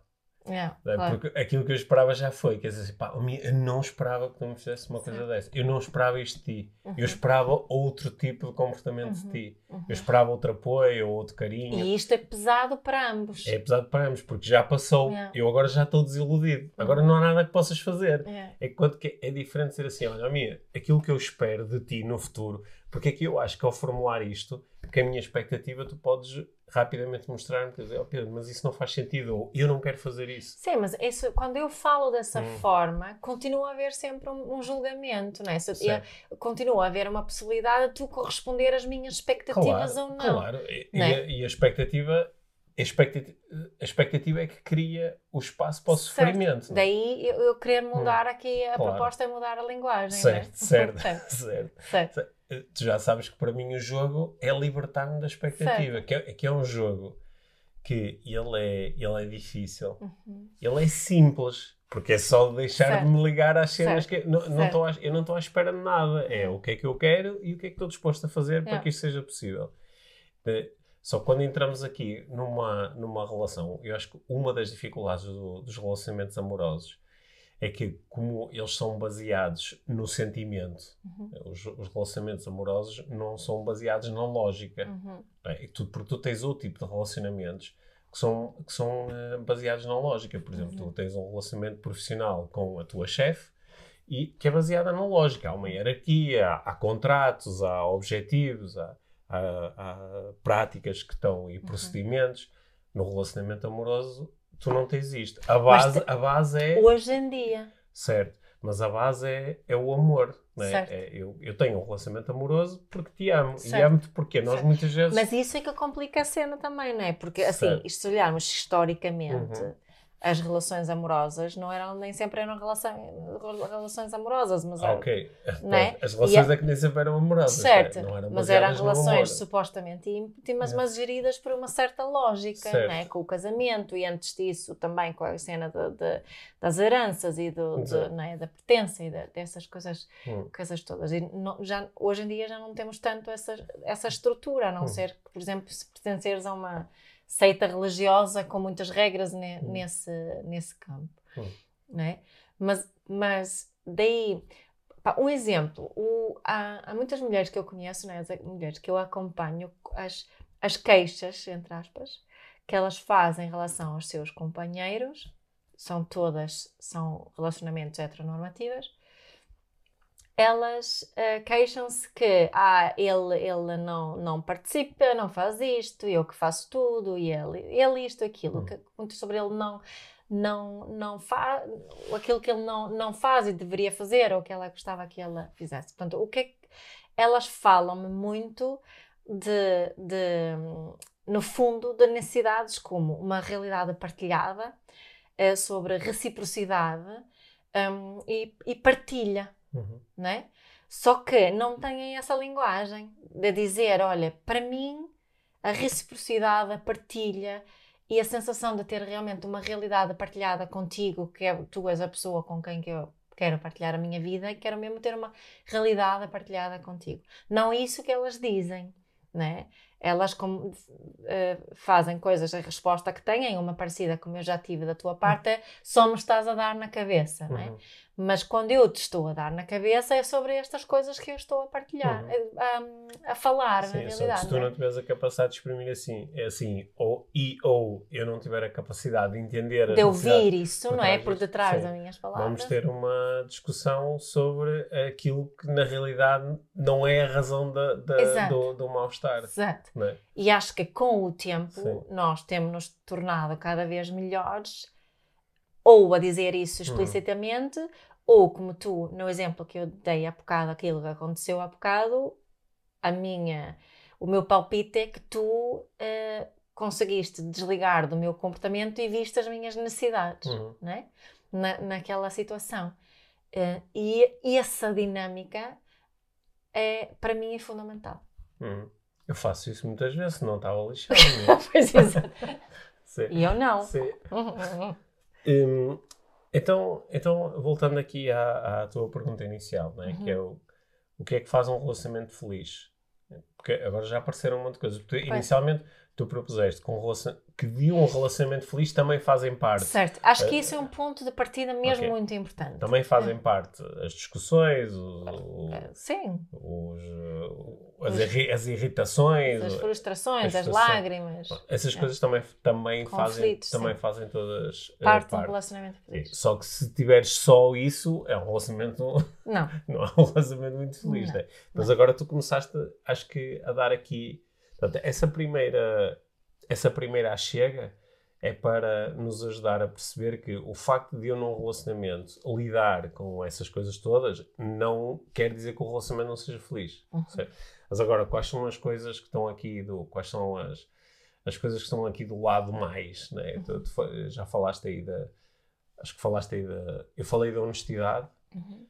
É, é? claro. Porque aquilo que eu esperava já foi, quer dizer, assim, pá, Mia, eu não esperava que tu me fizesse uma coisa dessa. Eu não esperava isto de ti. Uhum. Eu esperava outro tipo de comportamento Uhum. de ti. Uhum. Eu esperava outro apoio, ou outro carinho. E isto é pesado para ambos. É pesado para ambos, porque já passou. Yeah. Eu agora já estou desiludido. Agora não há nada que possas fazer. É. É quanto que é diferente ser assim, olha, minha, aquilo que eu espero de ti no futuro, porque é que eu acho que ao formular isto, porque a minha expectativa, tu podes rapidamente mostrar-me, dizer, oh Pedro, mas isso não faz sentido, ou eu não quero fazer isso. Sim, mas isso, quando eu falo dessa Hum. forma, continua a haver sempre um, um julgamento, não é? Se- Certo. e- continua a haver uma possibilidade de tu corresponder às minhas expectativas ou não. Claro, e, e Não é? a, e a expectativa, a expectativa, a expectativa é que cria o espaço para o Certo. sofrimento. é? Daí eu, eu querer mudar aqui, a Claro. proposta é mudar a linguagem. Certo, é? certo, Certo, certo. certo. Tu já sabes que para mim o jogo é libertar-me da expectativa, que é, que é um jogo que ele é, ele é difícil, Uhum. ele é simples, porque é só deixar de me ligar às cenas Certo. que não, não eu não estou à espera de nada. É o que é que eu quero e o que é que estou disposto a fazer para que isto seja possível. Eh, Só quando entramos aqui numa, numa relação, eu acho que uma das dificuldades do, dos relacionamentos amorosos é que, como eles são baseados no sentimento, Uhum. os, os relacionamentos amorosos não são baseados na lógica. Uhum. é? Tu, porque tu tens outro tipo de relacionamentos que são, que são eh, baseados na lógica. Por exemplo, Uhum. tu tens um relacionamento profissional com a tua chefe e que é baseada na lógica. Há uma hierarquia, há, há contratos, há objetivos, há, há- há práticas que estão Uhum. e procedimentos. No relacionamento amoroso, tu não tens isto. A base, te- a base é. Hoje em dia. Certo. Mas a base é, é o amor. Não é? Certo. É, eu, eu tenho um relacionamento amoroso porque te amo. E Certo. amo-te porque nós Certo. muitas vezes. Mas isso é que complica a cena também, não é? Porque, assim, se olharmos historicamente, Uhum. As relações amorosas não eram, nem sempre eram relação, relações amorosas, mas Ah, eram, ok. Não é? As relações E é que nem sempre eram amorosas. certo, Não eram mas eram relações supostamente íntimas, É. mas geridas por uma certa lógica, Certo. não é? com o casamento e antes disso também com a cena de, de- das heranças e do, de, Exato. não é? da pertença e de- dessas coisas, Hum. coisas todas. E não- já, hoje em dia já não temos tanto essa, essa estrutura, a não Hum. ser que, por exemplo, se pertenceres a uma seita religiosa com muitas regras ne- Hum. nesse, nesse campo. Hum. Não é? mas, mas daí, pá, um exemplo, o- há, há muitas mulheres que eu conheço, né, as mulheres que eu acompanho, as, as queixas, entre aspas, que elas fazem em relação aos seus companheiros, são todas, são relacionamentos heteronormativas, elas eh, queixam-se que ah, ele, ele não, não participa, não faz isto, eu que faço tudo, e ele, ele isto, aquilo, Hum. que muito sobre ele não, não, não faz, aquilo que ele não, não faz e deveria fazer, ou que ela gostava que ela fizesse. Portanto, o que é que elas falam-me muito de, de, no fundo, de necessidades como uma realidade partilhada, eh, sobre reciprocidade hum, e, e partilha Uhum. não é? Só que não têm essa linguagem de dizer, olha, para mim a reciprocidade, a partilha e a sensação de ter realmente uma realidade partilhada contigo, que é, tu és a pessoa com quem que eu quero partilhar a minha vida e quero mesmo ter uma realidade partilhada contigo. Não é isso que elas dizem, não é? Elas como, eh, fazem coisas, a resposta que têm, uma parecida como eu já tive da tua parte, é só me estás a dar na cabeça, não é? Uhum. Mas quando eu te estou a dar na cabeça é sobre estas coisas que eu estou a partilhar, Uhum. a, a falar Sim, na que realidade. se tu não é? não tiveres a capacidade de exprimir assim, é assim, ou, e ou eu não tiver a capacidade de entender de ouvir isso, não é? Por detrás Sim. das minhas palavras. vamos ter uma discussão sobre aquilo que na realidade não é a razão da, da- do, do mal-estar. Exato. é? E acho que com o tempo Sim. nós temos-nos tornado cada vez melhores ou a dizer Hum. isso explicitamente, ou como tu, no exemplo que eu dei há bocado, aquilo que aconteceu há bocado, a minha, o meu palpite é que tu eh, conseguiste desligar do meu comportamento e viste as minhas necessidades, Uhum. não é? Na, naquela situação. Eh, e essa dinâmica é, para mim, é fundamental. Uhum. Eu faço isso muitas vezes, não estava lixado. é? pois exato. E eu não. Sim. Hum, então, então, voltando aqui à, à tua pergunta inicial, né, que é o, o que é que faz um relacionamento feliz? Porque agora já apareceram um monte de coisas. Tu, inicialmente, tu propuseste que, um relacion- que de um relacionamento feliz também fazem parte. Certo, acho que isso é um ponto de partida mesmo Ok. muito importante. Também fazem parte as discussões, o- Eh, Sim, os, as, irri- as irritações, as frustrações, as lágrimas, essas É. coisas também, também, fazem, Conflitos, também sim. fazem todas uh, parte um parte. relacionamento Sim, feliz. Só que se tiveres só isso, é um relacionamento, Não, não é um relacionamento muito feliz, Não, né? Mas agora tu começaste, acho que, a dar aqui. Portanto, essa primeira, essa primeira chega é para nos ajudar a perceber que o facto de eu num relacionamento lidar com essas coisas todas não quer dizer que o relacionamento não seja feliz. Uhum. Mas agora, quais são as coisas que estão aqui do. Quais são as, as coisas que estão aqui do lado mais, né? Tu- tu fa- já falaste aí da. Acho que falaste aí da. Eu falei da honestidade Uhum.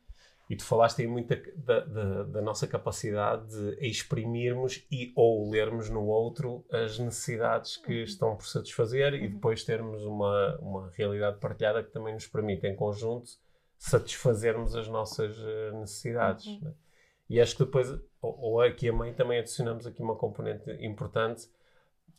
E tu falaste aí muito da, da, da nossa capacidade de exprimirmos e ou lermos no outro as necessidades que Uhum. estão por satisfazer e Uhum. depois termos uma, uma realidade partilhada que também nos permite, em conjunto, satisfazermos as nossas eh, necessidades. Uhum. né? E acho que depois, ou, ou aqui a mãe, também adicionamos aqui uma componente importante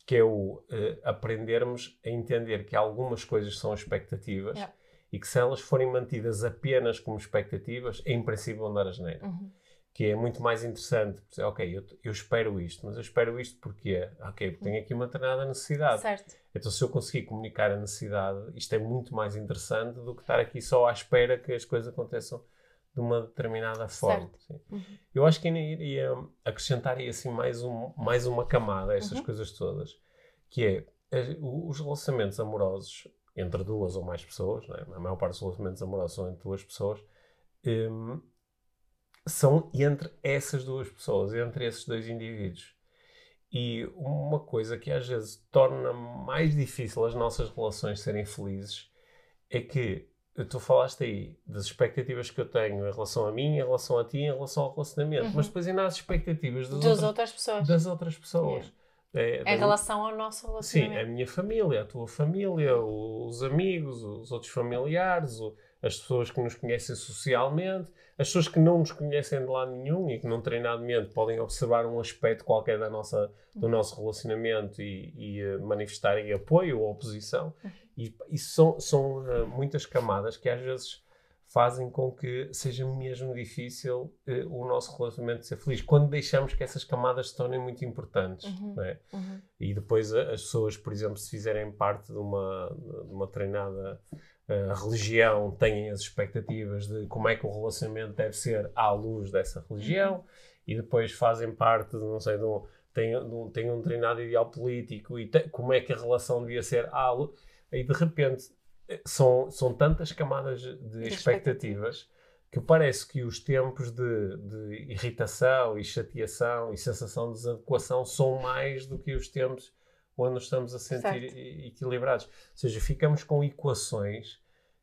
que é o eh, aprendermos a entender que algumas coisas são expectativas Yeah. E que se elas forem mantidas apenas como expectativas, em princípio vão dar a geneira. Uhum. Que é muito mais interessante, ok, eu, eu espero isto, mas eu espero isto porque, ok, porque tenho aqui uma determinada necessidade. Certo. Então, se eu conseguir comunicar a necessidade, isto é muito mais interessante do que estar aqui só à espera que as coisas aconteçam de uma determinada forma. Uhum. Eu acho que ainda iria acrescentar aí assim mais, um, mais uma camada a essas Uhum. coisas todas, que é eh, os relacionamentos amorosos entre duas ou mais pessoas, não é? a maior parte dos relacionamentos amorosos são entre duas pessoas, hum, são entre essas duas pessoas, entre esses dois indivíduos. E uma coisa que às vezes torna mais difícil as nossas relações serem felizes é que tu falaste aí das expectativas que eu tenho em relação a mim, em relação a ti, em relação ao relacionamento, Uhum. mas depois ainda há as expectativas das, outras, outras pessoas. das outras pessoas. É, Em relação ao nosso Sim, relacionamento. a minha família, a tua família, os amigos, os outros familiares, as pessoas que nos conhecem socialmente, as pessoas que não nos conhecem de lado nenhum e que não treinadamente podem observar um aspecto qualquer da nossa, do nosso relacionamento e, e, eh, manifestarem apoio ou oposição. E isso são, são eh, muitas camadas que às vezes fazem com que seja mesmo difícil eh, o nosso relacionamento ser feliz. Quando deixamos que essas camadas se tornem muito importantes. Uhum. não é? Uhum. E depois a- as pessoas, por exemplo, se fizerem parte de uma, de uma treinada eh, religião, têm as expectativas de como é que o relacionamento deve ser à luz dessa religião, e depois fazem parte, de, não sei, de um, têm, um, têm um treinado ideal político e te- como é que a relação devia ser à luz. E de repente eh, são, são tantas camadas de expectativas que parece que os tempos de, de irritação e chateação e sensação de desadequação são mais do que os tempos onde nos estamos a sentir Certo. equilibrados. Ou seja, ficamos com equações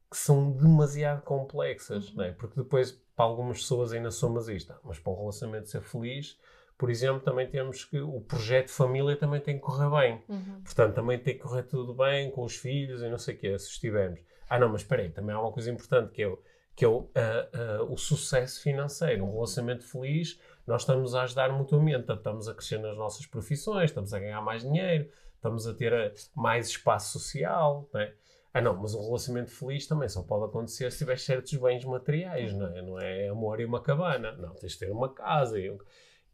que são demasiado complexas, Uhum. é? Porque depois, para algumas pessoas ainda somos isto. Mas para um relacionamento ser feliz, por exemplo, também temos que o projeto de família também tem que correr bem. Uhum. Portanto, também tem que correr tudo bem com os filhos e não sei o quê, se estivermos. Ah, não, mas espera aí, também há uma coisa importante que é o, que é o, ah, ah, o sucesso financeiro. Um relacionamento feliz, nós estamos a ajudar mutuamente. Estamos a crescer nas nossas profissões, estamos a ganhar mais dinheiro, estamos a ter ah, mais espaço social, não é? Ah, não, mas um relacionamento feliz também só pode acontecer se tiver certos bens materiais, não é? Não é amor e uma cabana. Não, tens de ter uma casa. E um...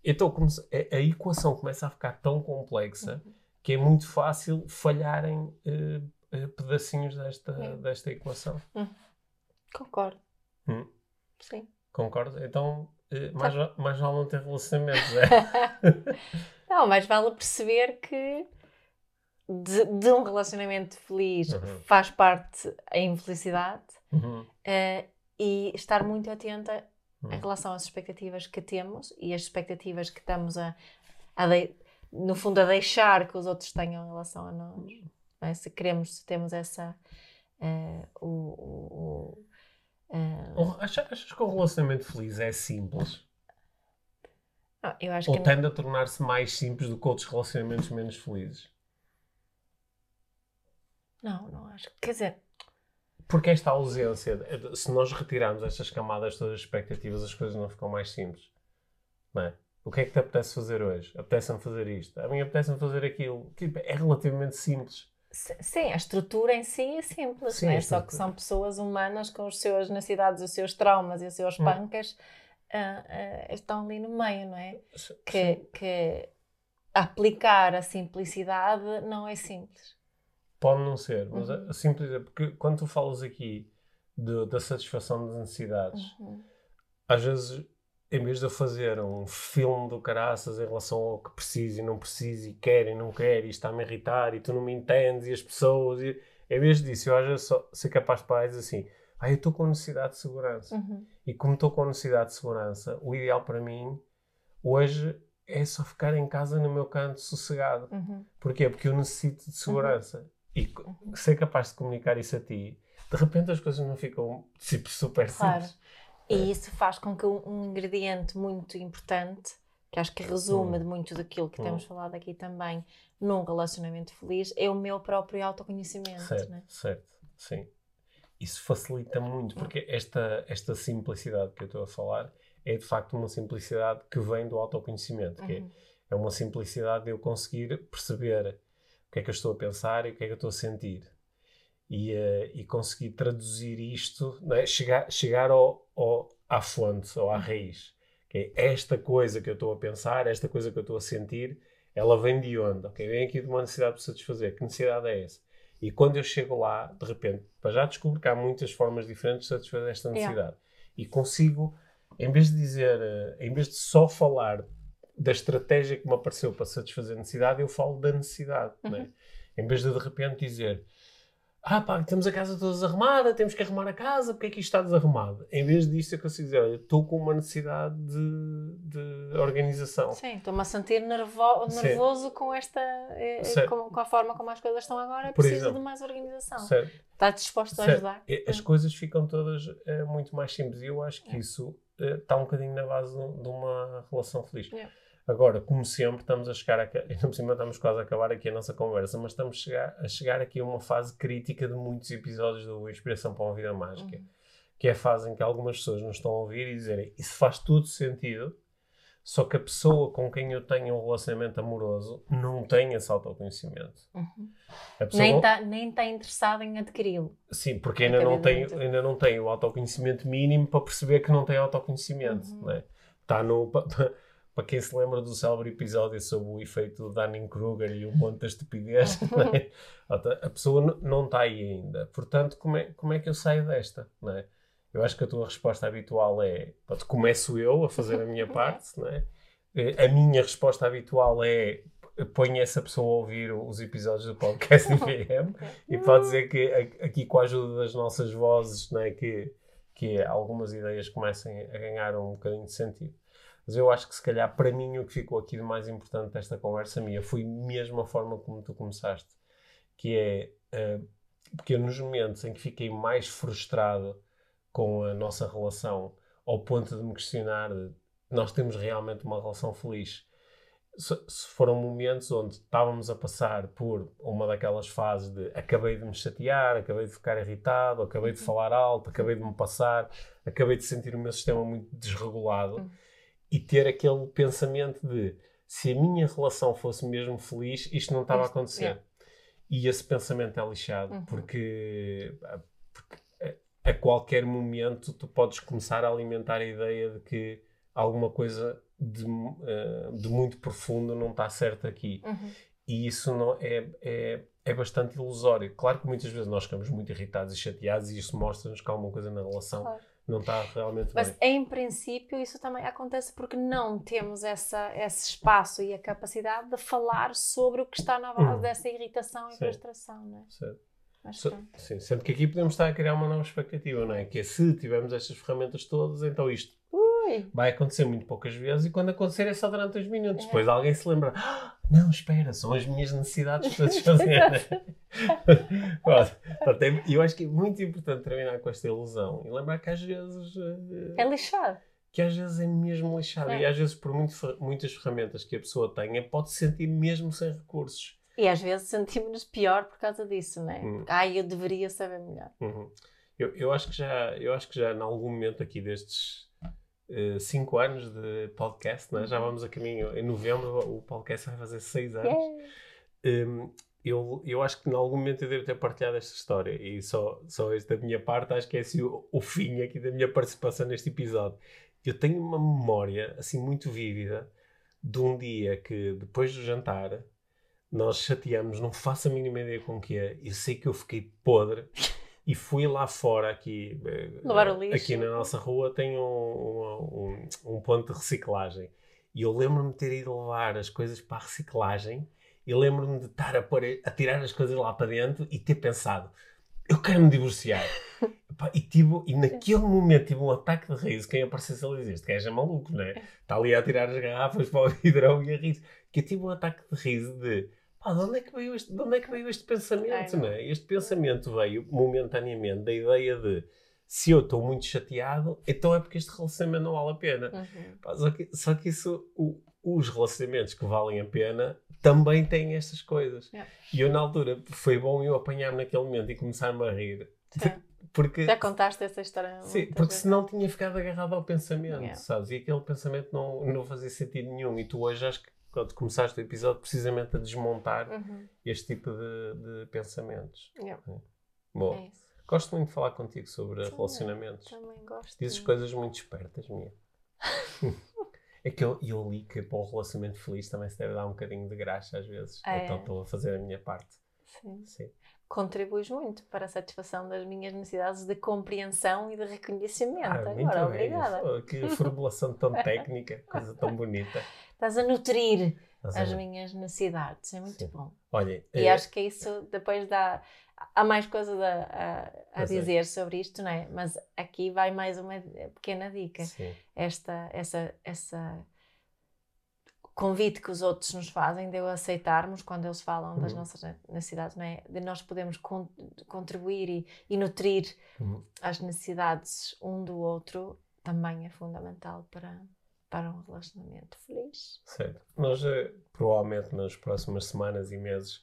Então come- a, a equação começa a ficar tão complexa que é muito fácil falharem eh, eh, pedacinhos desta, É. desta equação. Concordo. Hum. Sim. Concordas? Então, eh, mais, va- mais vale não ter relacionamentos, é? Não, mas vale perceber que de, de um relacionamento feliz Uhum. faz parte a infelicidade Uhum. e estar muito atenta Em relação às expectativas que temos e as expectativas que estamos a, a dei- no fundo a deixar que os outros tenham em relação a nós. não é? Se queremos, se temos essa eh, o, o- eh, Um- acha- Achas que um relacionamento feliz é simples? não, eu acho Ou que tende a tornar-se mais simples do que outros relacionamentos menos felizes? não, não acho. Quer dizer, Porque esta ausência, se nós retirarmos estas camadas todas as expectativas, as coisas não ficam mais simples. Não é? O que é que te apetece fazer hoje? Apetece-me fazer isto. A mim apetece-me fazer aquilo. Tipo, é relativamente simples. sim, a estrutura em si é simples, Sim, é? a só que são pessoas humanas com as suas necessidades, os seus traumas e os seus pancas ah, ah, estão ali no meio, não é? Sim. que, que aplicar a simplicidade não é simples. Pode não ser, mas Uhum. a simples é porque quando tu falas aqui de- da satisfação das necessidades, Uhum. às vezes, em vez de eu fazer um filme do caraças em relação ao que preciso e não preciso, e quero e não quero, e está-me a irritar, e tu não me entendes, e as pessoas, e, em vez disso, eu às vezes só ser capaz de parar dizer assim: ah, eu estou com necessidade de segurança. Uhum. E como estou com necessidade de segurança, o ideal para mim hoje é só ficar em casa no meu canto sossegado. Uhum. Porquê? Porque eu necessito de segurança. E ser capaz de comunicar isso a ti, de repente as coisas não ficam tipo, super Claro. simples. E isso faz com que um, ingrediente muito importante, que acho que resume de muito daquilo que temos falado aqui também, num relacionamento feliz, é o meu próprio autoconhecimento. Certo, né? certo, sim. Isso facilita muito, porque esta, esta simplicidade que eu estou a falar é de facto uma simplicidade que vem do autoconhecimento, que é- Uhum. é uma simplicidade de eu conseguir perceber que é que eu estou a pensar e o que é que eu estou a sentir. E, uh, e conseguir traduzir isto, é? chegar, chegar ao, ao, à fonte ou à raiz. Que é esta coisa que eu estou a pensar, esta coisa que eu estou a sentir, ela vem de onde? Okay? Vem aqui de uma necessidade de satisfazer. Que necessidade é essa? E quando eu chego lá, de repente, já descubro que há muitas formas diferentes de satisfazer esta necessidade. Yeah. E consigo, em vez de dizer, uh, em vez de só falar da estratégia que me apareceu para satisfazer a necessidade, eu falo da necessidade. Uhum. Né? Em vez de de repente dizer ah pá, temos a casa toda desarrumada, temos que arrumar a casa, porque é que isto está desarrumado? Em vez disso, eu consigo dizer, olha, estou com uma necessidade de, de organização. Sim, estou-me a sentir nervo nervoso Sim. com esta, eh, com, com, a forma como as coisas estão agora, preciso exemplo. de mais organização. Certo. Está disposto a ajudar? As coisas ficam todas uh, muito mais simples e eu acho que é. isso está um bocadinho na base de uma relação feliz. É. Agora, como sempre, estamos a chegar a. Ainda por cima estamos quase a acabar aqui a nossa conversa, mas estamos a chegar, a chegar aqui a uma fase crítica de muitos episódios do Inspiração para uma Vida Mágica. Uhum. Que é a fase em que algumas pessoas nos estão a ouvir e dizerem isso faz tudo sentido, só que a pessoa com quem eu tenho um relacionamento amoroso não tem esse autoconhecimento. Uhum. Nem está nem tá interessada em adquiri-lo. Sim, porque ainda não, tem, ainda não tem o autoconhecimento mínimo para perceber que não tem autoconhecimento. Uhum. Né? Está no. para quem se lembra do célebre episódio sobre o efeito do Dunning-Kruger e o monte da estupidez, é? a pessoa não está aí ainda. Portanto, como é, como é que eu saio desta? É? Eu acho que a tua resposta habitual é: pronto, começo eu a fazer a minha parte. É? Eh, a minha resposta habitual é: ponho essa pessoa a ouvir os episódios do podcast IBM e pode dizer que aqui, com a ajuda das nossas vozes, é? que, que algumas ideias comecem a ganhar um bocadinho de sentido. Mas eu acho que se calhar para mim o que ficou aqui de mais importante desta conversa minha foi mesmo a forma como tu começaste, que é uh, porque nos momentos em que fiquei mais frustrado com a nossa relação, ao ponto de me questionar, nós temos realmente uma relação feliz. Se, foram momentos onde estávamos a passar por uma daquelas fases de acabei de me chatear, acabei de ficar irritado, acabei de uhum. falar alto, acabei de me passar, acabei de sentir o meu sistema muito desregulado. Uhum e ter aquele pensamento de se a minha relação fosse mesmo feliz, isto não estava a acontecer. E esse pensamento é lixado, uhum. porque, a qualquer momento tu podes começar a alimentar a ideia de que alguma coisa de, uh, de muito profundo não está certo aqui. Uhum. E isso não é, é, é bastante ilusório. Claro que muitas vezes nós ficamos muito irritados e chateados e isso mostra-nos que alguma coisa na relação claro não está realmente Mas, bem. em princípio, isso também acontece porque não temos essa, esse espaço e a capacidade de falar sobre o que está na base hum. dessa irritação e frustração, não é? Certo. So, sim, sendo que aqui podemos estar a criar uma nova expectativa, não é? Que é se tivermos estas ferramentas todas, então isto Ui. vai acontecer muito poucas vezes e quando acontecer é só durante uns minutos. É. Depois alguém se lembra, ah, não, espera, são as minhas necessidades para satisfazer. eu acho que é muito importante terminar com esta ilusão e lembrar que às vezes. Uh, é lixado. Que às vezes é mesmo lixado. É. E às vezes, por muito, muitas ferramentas que a pessoa tenha, pode se sentir mesmo sem recursos. E às vezes sentimos-nos pior por causa disso, não é? Hum. Porque, ai, eu deveria saber melhor. Uhum. Eu, eu, acho que já, eu acho que já, em algum momento aqui destes 5 uh, eh, anos de podcast, né? já uhum. vamos a caminho. Em novembro o podcast vai fazer 6 anos. Yeah. Um, eu, eu acho que em algum momento eu devo ter partilhado esta história e só, só da minha parte acho que é assim o, o fim aqui da minha participação neste episódio. Eu tenho uma memória assim muito vívida de um dia que depois do jantar nós chateamos, não faço a mínima ideia com o que é. Eu sei que eu fiquei podre e fui lá fora aqui eh, aqui na nossa rua tem um, um, um ponto de reciclagem. E eu lembro-me de ter ido levar as coisas para a reciclagem e lembro-me de estar a, pôr, a tirar as coisas lá para dentro e ter pensado eu quero me divorciar. E, tive, e naquele momento tive um ataque de riso. Quem aparecesse ali diz este gajo é maluco, não é? está ali a tirar as garrafas para o vidrão e a rir que eu tive um ataque de riso de ah, de onde é que veio este, de onde é que veio este pensamento? Não. é? Este pensamento veio momentaneamente da ideia de se eu estou muito chateado, então é porque este relacionamento não vale a pena. Uhum. só, que, só que isso, o, os relacionamentos que valem a pena também têm estas coisas. Yeah. E eu, na altura, foi bom eu apanhar-me naquele momento e começar-me a rir. Porque, Já contaste essa história? Sim, porque vez. senão tinha ficado agarrado ao pensamento, yeah. sabes? E aquele pensamento não, não fazia sentido nenhum. E tu hoje acho que quando começaste o episódio, precisamente a desmontar Uhum. este tipo de, de pensamentos. Yeah. Bom, É isso. gosto muito de falar contigo sobre Também, relacionamentos. Também gosto. Dizes coisas muito espertas, minha. é que eu, eu li que para um relacionamento feliz também se deve dar um bocadinho de graxa às vezes. É. Então estou a fazer a minha parte. Sim. Sim. Contribuis muito para a satisfação das minhas necessidades de compreensão e de reconhecimento. Ah, muito Agora, obrigada. Oh, que formulação tão técnica, coisa tão bonita. Estás a nutrir Mas, as minhas necessidades. É muito Sim. bom. Olha, E eh, acho que isso depois dá. Há mais coisas a, a, a é. dizer sobre isto, não é? Mas aqui vai mais uma pequena dica. sim, Esta, essa, essa convite que os outros nos fazem de eu aceitarmos quando eles falam das Uhum. nossas necessidades, não é? De nós podermos con- contribuir e, e nutrir Uhum. as necessidades um do outro também é fundamental para, para um relacionamento feliz. certo. Nós eh, provavelmente nas próximas semanas e meses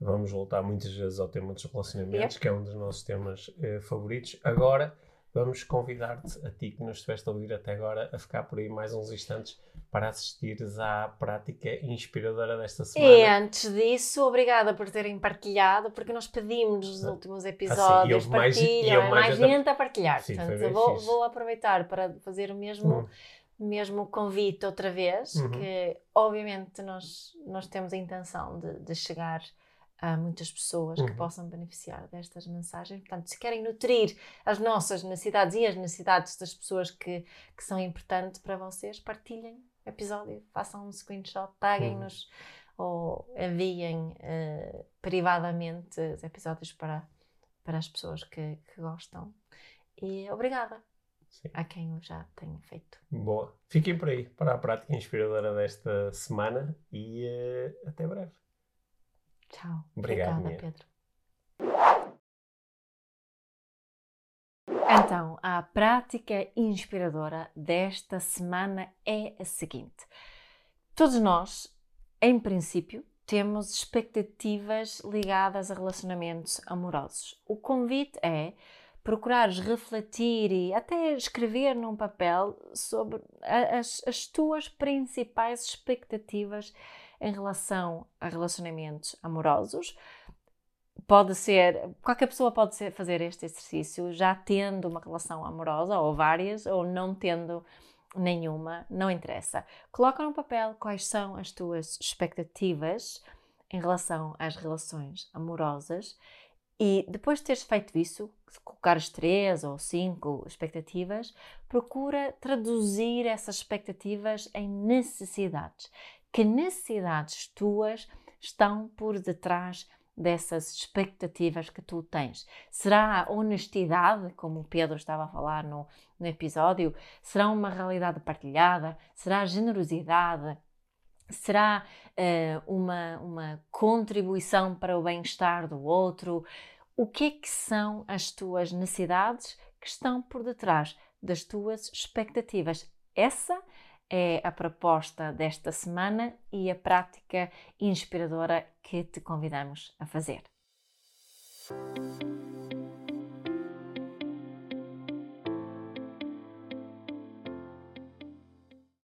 vamos voltar muitas vezes ao tema dos relacionamentos, que é um dos nossos temas eh, favoritos. Agora vamos convidar-te, a ti que nos estiveste a ouvir até agora, a ficar por aí mais uns instantes para assistires à prática inspiradora desta semana. E antes disso, obrigada por terem partilhado, porque nós pedimos nos Ah, últimos e episódios, e partilham, é mais mais gente a- partilhar. Sim, Portanto, vou, vou aproveitar para fazer o mesmo, Hum. mesmo convite outra vez, Uhum. que obviamente nós, nós temos a intenção de, de chegar a muitas pessoas que Uhum. possam beneficiar destas mensagens. Portanto, se querem nutrir as nossas necessidades e as necessidades das pessoas que, que são importantes para vocês, partilhem o episódio, façam um screenshot, taguem-nos ou enviem eh, privadamente os episódios para, para as pessoas que, que gostam. E obrigada Sim. a quem eu já tenho feito. Boa. Fiquem por aí para a prática inspiradora desta semana e eh, até breve. Tchau. Obrigado, Obrigada, Mia. Pedro. Então, a prática inspiradora desta semana é a seguinte: todos nós, em princípio, temos expectativas ligadas a relacionamentos amorosos. O convite é procurares refletir e até escrever num papel sobre as, as tuas principais expectativas em relação a relacionamentos amorosos. Pode ser, qualquer pessoa pode ser- fazer este exercício já tendo uma relação amorosa, ou várias, ou não tendo nenhuma, não interessa. Coloca no papel quais são as tuas expectativas em relação às relações amorosas e depois de teres feito isso, colocares três ou cinco expectativas, procura traduzir essas expectativas em necessidades. Que necessidades tuas estão por detrás dessas expectativas que tu tens? Será a honestidade, como o Pedro estava a falar no, no episódio? Será uma realidade partilhada? Será a generosidade? Será eh, uma, uma contribuição para o bem-estar do outro? O que é que são as tuas necessidades que estão por detrás das tuas expectativas? Essa é a proposta desta semana e a prática inspiradora que te convidamos a fazer.